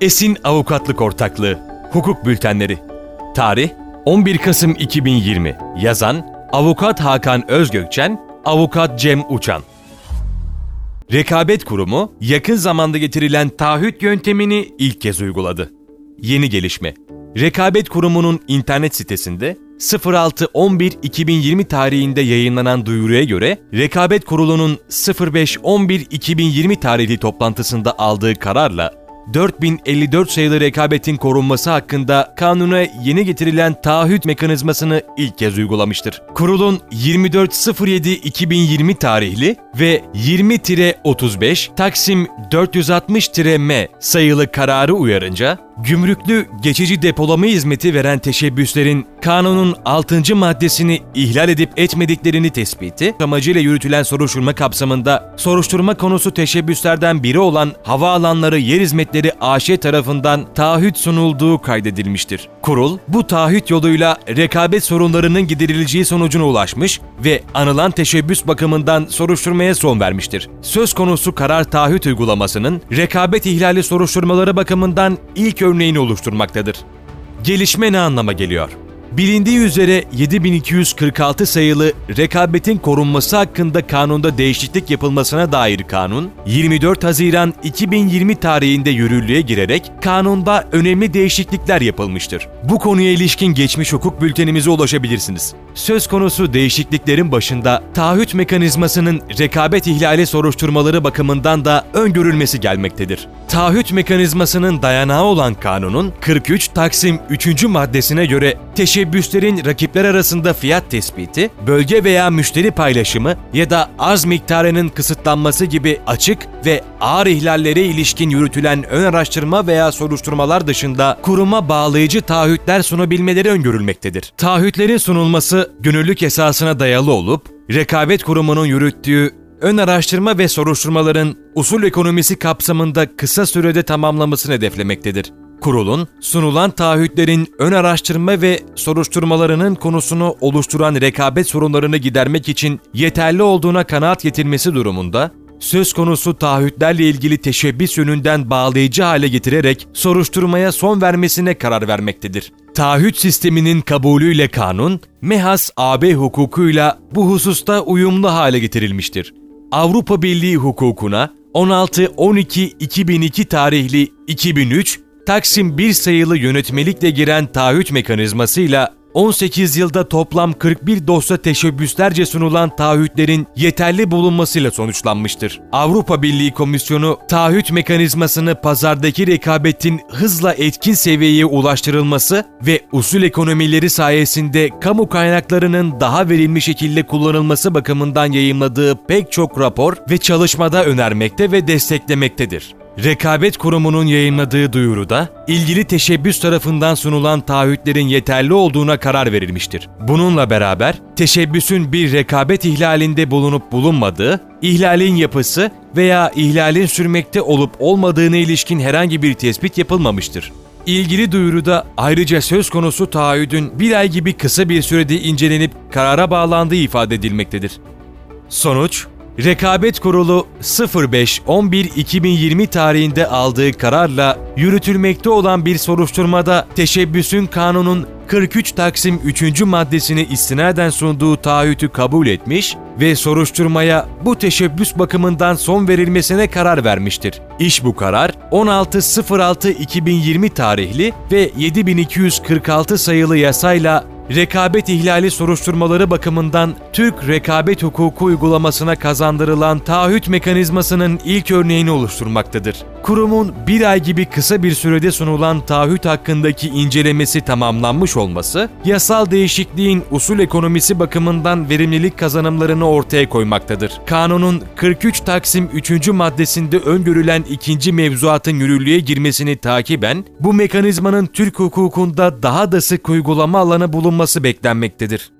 Esin Avukatlık Ortaklığı Hukuk Bültenleri Tarih 11 Kasım 2020 Yazan Avukat Hakan Özgökçen Avukat Cem Uçan Rekabet Kurumu yakın zamanda getirilen taahhüt yöntemini ilk kez uyguladı. Yeni gelişme. Rekabet Kurumu'nun internet sitesinde 06.11.2020 tarihinde yayınlanan duyuruya göre Rekabet Kurulu'nun 05.11.2020 tarihli toplantısında aldığı kararla 4054 sayılı rekabetin korunması hakkında kanuna yeni getirilen taahhüt mekanizmasını ilk kez uygulamıştır. Kurulun 24.07.2020 tarihli ve 20-35 Taksim 460-M sayılı kararı uyarınca gümrüklü geçici depolama hizmeti veren teşebbüslerin kanunun 6. maddesini ihlal edip etmediklerini tespiti amacıyla yürütülen soruşturma kapsamında soruşturma konusu teşebbüslerden biri olan Havaalanları Yer Hizmetleri AŞ tarafından taahhüt sunulduğu kaydedilmiştir. Kurul bu taahhüt yoluyla rekabet sorunlarının giderileceği sonucuna ulaşmış ve anılan teşebbüs bakımından soruşturmaya son vermiştir. Söz konusu karar taahhüt uygulamasının rekabet ihlali soruşturmaları bakımından ilk örneğini oluşturmaktadır. Gelişme ne anlama geliyor? Bilindiği üzere 7246 sayılı rekabetin korunması hakkında kanunda değişiklik yapılmasına dair kanun, 24 Haziran 2020 tarihinde yürürlüğe girerek kanunda önemli değişiklikler yapılmıştır. Bu konuya ilişkin geçmiş hukuk bültenimize ulaşabilirsiniz. Söz konusu değişikliklerin başında taahhüt mekanizmasının rekabet ihlali soruşturmaları bakımından da öngörülmesi gelmektedir. Taahhüt mekanizmasının dayanağı olan kanunun 43 Taksim 3. maddesine göre teşebbüslerin rakipler arasında fiyat tespiti, bölge veya müşteri paylaşımı ya da arz miktarının kısıtlanması gibi açık ve ağır ihlallere ilişkin yürütülen ön araştırma veya soruşturmalar dışında kuruma bağlayıcı taahhütler sunabilmeleri öngörülmektedir. Taahhütlerin sunulması gönüllülük esasına dayalı olup, rekabet kurumunun yürüttüğü ön araştırma ve soruşturmaların usul ekonomisi kapsamında kısa sürede tamamlamasını hedeflemektedir. Kurulun, sunulan taahhütlerin ön araştırma ve soruşturmalarının konusunu oluşturan rekabet sorunlarını gidermek için yeterli olduğuna kanaat getirmesi durumunda, söz konusu taahhütlerle ilgili teşebbüs yönünden bağlayıcı hale getirerek soruşturmaya son vermesine karar vermektedir. Taahhüt sisteminin kabulüyle kanun, MEHAS AB hukukuyla bu hususta uyumlu hale getirilmiştir. Avrupa Birliği hukukuna 16-12-2002 tarihli 2003 Taksim 1 sayılı yönetmelikle giren taahhüt mekanizmasıyla 18 yılda toplam 41 dosya teşebbüslerce sunulan taahhütlerin yeterli bulunmasıyla sonuçlanmıştır. Avrupa Birliği Komisyonu taahhüt mekanizmasını pazardaki rekabetin hızla etkin seviyeye ulaştırılması ve usul ekonomileri sayesinde kamu kaynaklarının daha verimli şekilde kullanılması bakımından yayımladığı pek çok rapor ve çalışmada önermekte ve desteklemektedir. Rekabet Kurumu'nun yayınladığı duyuruda, ilgili teşebbüs tarafından sunulan taahhütlerin yeterli olduğuna karar verilmiştir. Bununla beraber, teşebbüsün bir rekabet ihlalinde bulunup bulunmadığı, ihlalin yapısı veya ihlalin sürmekte olup olmadığına ilişkin herhangi bir tespit yapılmamıştır. İlgili duyuruda ayrıca söz konusu taahhüdün bir ay gibi kısa bir sürede incelenip karara bağlandığı ifade edilmektedir. Sonuç, Rekabet Kurulu 05-11-2020 tarihinde aldığı kararla yürütülmekte olan bir soruşturmada teşebbüsün kanunun 43 Taksim 3. maddesini istinaden sunduğu taahhütü kabul etmiş ve soruşturmaya bu teşebbüs bakımından son verilmesine karar vermiştir. İş bu karar 16.06.2020 tarihli ve 7246 sayılı yasayla rekabet ihlali soruşturmaları bakımından Türk rekabet hukuku uygulamasına kazandırılan taahhüt mekanizmasının ilk örneğini oluşturmaktadır. Kurumun bir ay gibi kısa bir sürede sunulan taahhüt hakkındaki incelemesi tamamlanmış olması, yasal değişikliğin usul ekonomisi bakımından verimlilik kazanımlarını ortaya koymaktadır. Kanunun 43 Taksim 3. maddesinde öngörülen ikinci mevzuatın yürürlüğe girmesini takiben, bu mekanizmanın Türk hukukunda daha da sık uygulama alanı bulunması beklenmektedir.